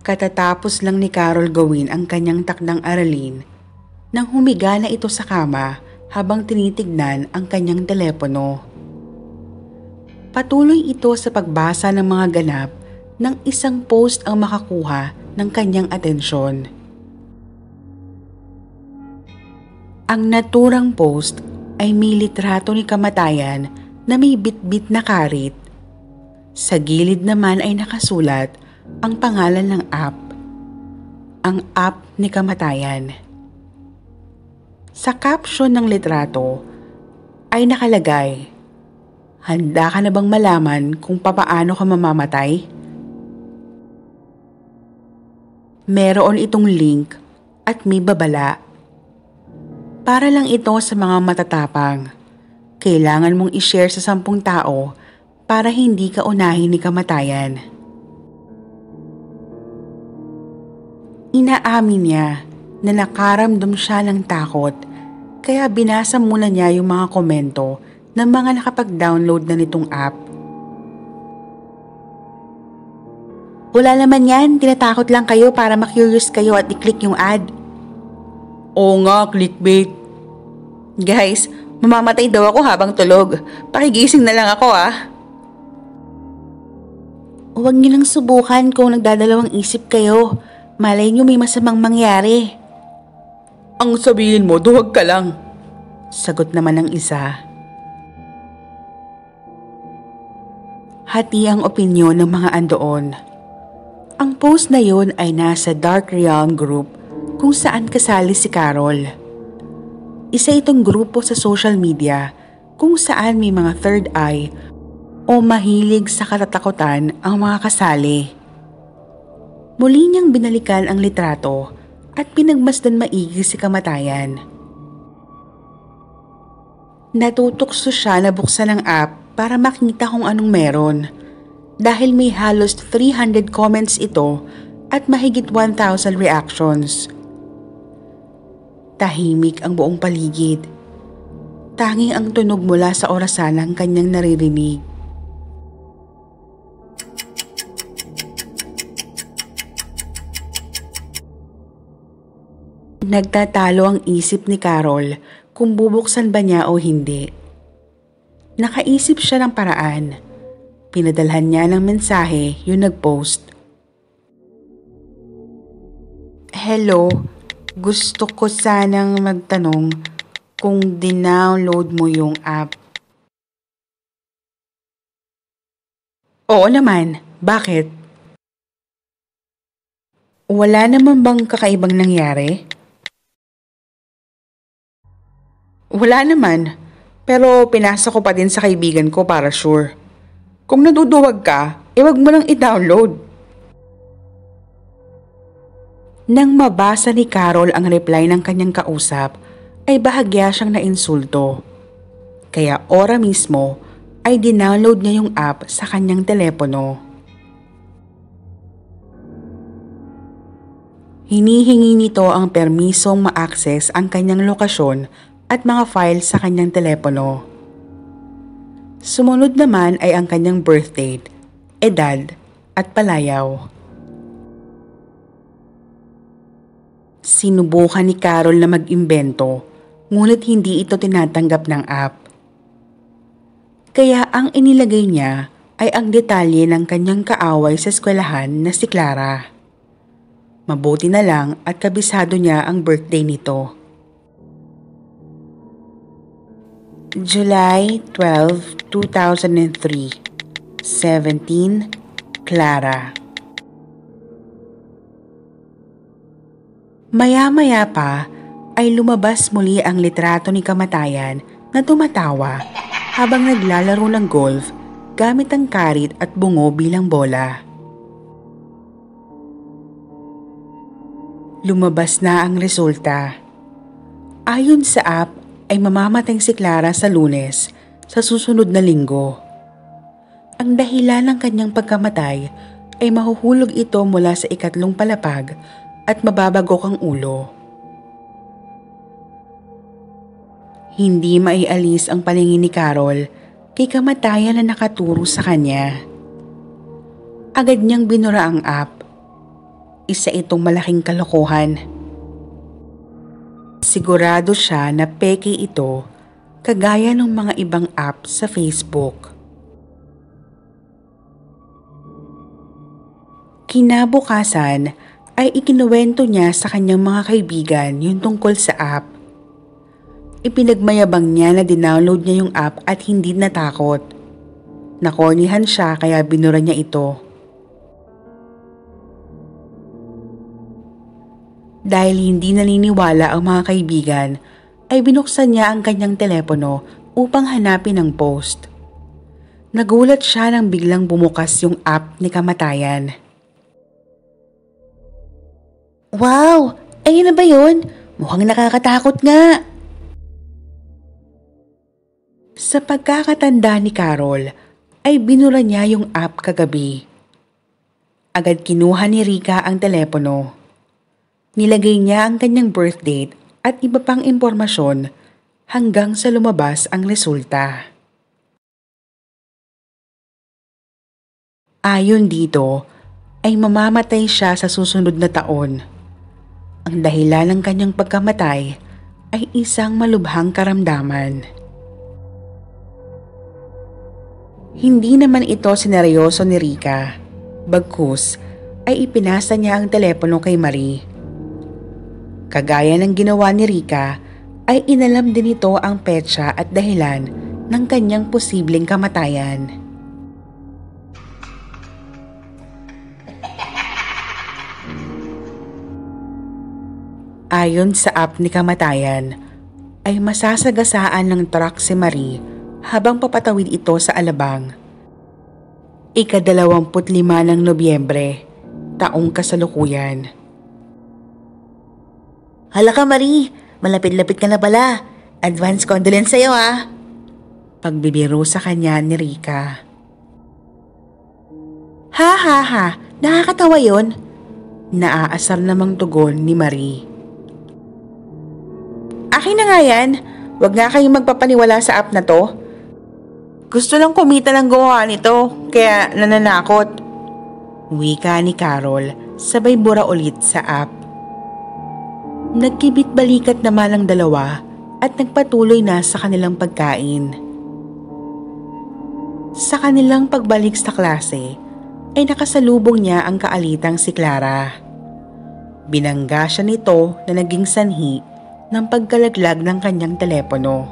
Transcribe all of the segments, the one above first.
Katatapos lang ni Carol gawin ang kanyang takdang aralin nang humiga na ito sa kama habang tinitignan ang kanyang telepono. Patuloy ito sa pagbasa ng mga ganap ng isang post ang makakuha ng kanyang atensyon. Ang naturang post ay may litrato ni kamatayan na may bitbit na karit. Sa gilid naman ay nakasulat ang pangalan ng app. Ang app ni kamatayan. Sa caption ng litrato ay nakalagay, Handa ka na bang malaman kung papaano ka mamamatay? Meron itong link at may babala. Para lang ito sa mga matatapang. Kailangan mong ishare sa sampung tao para hindi ka unahin ni kamatayan. Inaamin niya na nakaramdam siya ng takot kaya binasa muna niya yung mga komento ng mga nakapag-download na nitong app. Wala naman yan, tinatakot lang kayo para makurious kayo at i-click yung ad. Oo nga, clickbait. Guys, mamamatay daw ako habang tulog. Pakigising na lang ako ah. Huwag niyo nang subukan kung nagdadalawang isip kayo. Malay niyo may masamang mangyari. Ang sabihin mo, duwag ka lang. Sagot naman ng isa. Hati ang opinyon ng mga andoon. Ang post na yon ay nasa Dark Realm Group kung saan kasali si Carol. Isa itong grupo sa social media kung saan may mga third eye o mahilig sa katatakutan ang mga kasali. Muli niyang binalikan ang litrato at pinagmasdan maigi si kamatayan. Natutokso siya na buksan ang app para makita kung anong meron dahil may halos 300 comments ito at mahigit 1,000 reactions. Tahimik ang buong paligid. Tanging ang tunog mula sa orasan ang kanyang naririnig. Nagtatalo ang isip ni Carol kung bubuksan ba niya o hindi. Nakaisip siya ng paraan. Pinadalhan niya ng mensahe yung nagpost. Hello, gusto ko sanang magtanong kung dinownload mo yung app. Oo naman, bakit? Wala naman bang kakaibang nangyari? Wala naman, pero pinasa ko pa din sa kaibigan ko para sure. Kung naduduwag ka, iwag mo nang i-download. Nang mabasa ni Carol ang reply ng kanyang kausap, ay bahagya siyang nainsulto. Kaya ora mismo ay dinownload niya yung app sa kanyang telepono. Hinihingi nito ang permisong ma-access ang kanyang lokasyon at mga files sa kanyang telepono. Sumunod naman ay ang kanyang birth date, edad at palayaw. Sinubukan ni Carol na mag-imbento ngunit hindi ito tinatanggap ng app. Kaya ang inilagay niya ay ang detalye ng kanyang kaaway sa eskwelahan na si Clara. Mabuti na lang at kabisado niya ang birthday nito. July 12, 2003 17, Clara Maya-maya pa ay lumabas muli ang litrato ni kamatayan na tumatawa habang naglalaro ng golf gamit ang karit at bungo bilang bola. Lumabas na ang resulta. Ayon sa app ay mamamatay si Clara sa lunes sa susunod na linggo. Ang dahilan ng kanyang pagkamatay ay mahuhulog ito mula sa ikatlong palapag at mababagok ang ulo. Hindi maialis ang palingin ni Carol kay kamatayan na nakaturo sa kanya. Agad niyang binura ang app. isa itong malaking kalokohan. Sigurado siya na peke ito kagaya ng mga ibang app sa Facebook. Kinabukasan ay ikinuwento niya sa kanyang mga kaibigan yung tungkol sa app. Ipinagmayabang niya na dinownload niya yung app at hindi natakot. Nakornihan siya kaya binura niya ito. Dahil hindi naniniwala ang mga kaibigan, ay binuksan niya ang kanyang telepono upang hanapin ang post. Nagulat siya nang biglang bumukas yung app ni kamatayan. Wow! Ayun na ba yun? Mukhang nakakatakot nga. Sa pagkakatanda ni Carol, ay binura niya yung app kagabi. Agad kinuha ni Rika ang telepono. Nilagay niya ang kanyang birth date at iba pang impormasyon hanggang sa lumabas ang resulta. Ayon dito, ay mamamatay siya sa susunod na taon. Ang dahilan ng kanyang pagkamatay ay isang malubhang karamdaman. Hindi naman ito sineryoso ni Rika. Bagkus ay ipinasa niya ang telepono kay Marie. Kagaya ng ginawa ni Rika, ay inalam din ito ang petsa at dahilan ng kanyang posibleng kamatayan. Ayon sa app ni Kamatayan, ay masasagasaan ng truck si Marie habang papatawid ito sa Alabang. Ikadalawamput lima ng Nobyembre, taong kasalukuyan. Hala ka Marie, malapit-lapit ka na pala. Advance condolence sa'yo ah. Pagbibiro sa kanya ni Rika. Ha ha ha, nakakatawa yon. Naaasar namang tugon ni Marie. Akin na nga yan. Huwag nga kayong magpapaniwala sa app na to. Gusto lang kumita ng gumawa nito, kaya nananakot. Wika ni Carol, sabay bura ulit sa app. Nagkibit balikat naman ang dalawa at nagpatuloy na sa kanilang pagkain. Sa kanilang pagbalik sa klase, ay nakasalubong niya ang kaalitang si Clara. Binangga siya nito na naging sanhi ng pagkalaglag ng kanyang telepono.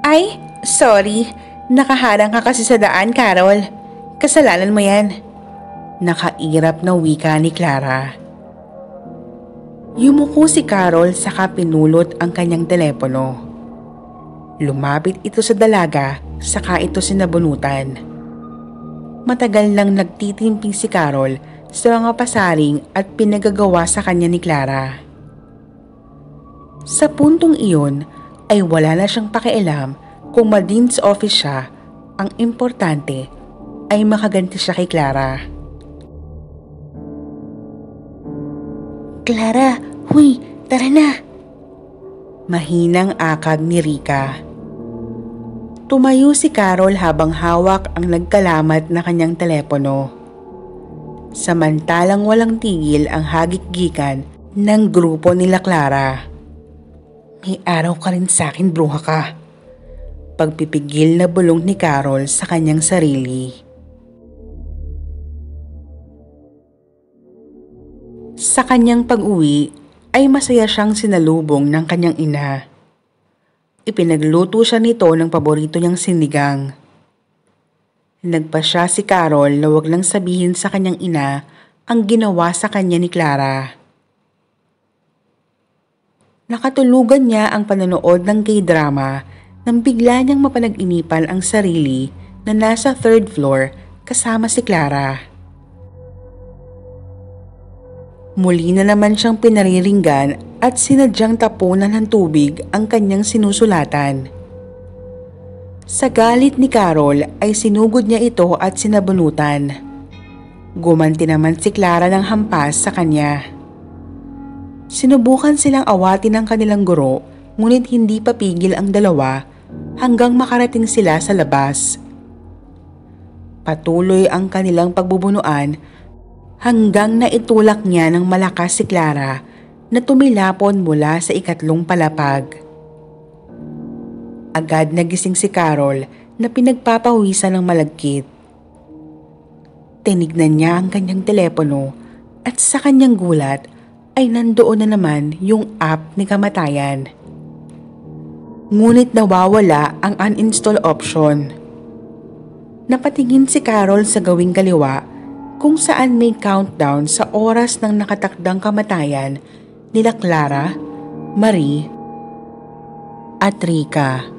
Ay, sorry. Nakaharang ka kasi sa daan, Carol. Kasalanan mo yan. Nakairap na wika ni Clara. Yumuko si Carol saka pinulot ang kanyang telepono. Lumapit ito sa dalaga saka ito sinabunutan. Matagal lang nagtitimping si Carol sa mga pasaring at pinagagawa sa kanya ni Clara. Sa puntong iyon ay wala na siyang pakialam kung madins office siya, ang importante ay makaganti siya kay Clara. Clara, huy, tara na. Mahinang akag ni Rika. Tumayo si Carol habang hawak ang nagkalamat na kanyang telepono. Samantalang walang tigil ang hagik-gikan ng grupo nila Clara. May araw ka rin sa akin, bruha ka. Pagpipigil na bulong ni Carol sa kanyang sarili. Sa kanyang pag-uwi ay masaya siyang sinalubong ng kanyang ina. Ipinagluto siya nito ng paborito niyang sinigang. Nagpa siya si Carol na wag lang sabihin sa kanyang ina ang ginawa sa kanya ni Clara. Nakatulugan niya ang panonood ng K-drama nang bigla niyang mapanag-inipan ang sarili na nasa third floor kasama si Clara. Muli na naman siyang pinariringgan at sinadyang tapunan ng tubig ang kanyang sinusulatan. Sa galit ni Carol ay sinugod niya ito at sinabunutan. Gumanti naman si Clara ng hampas sa kanya. Sinubukan silang awatin ng kanilang guro ngunit hindi papigil ang dalawa hanggang makarating sila sa labas. Patuloy ang kanilang pagbubunuan hanggang naitulak niya ng malakas si Clara na tumilapon mula sa ikatlong palapag. Agad nagising si Carol na pinagpapawisan ng malagkit. Tinignan niya ang kanyang telepono at sa kanyang gulat ay nandoon na naman yung app ni kamatayan. Ngunit nawawala ang uninstall option. Napatingin si Carol sa gawing kaliwa kung saan may countdown sa oras ng nakatakdang kamatayan nila Clara, Marie, at Rika.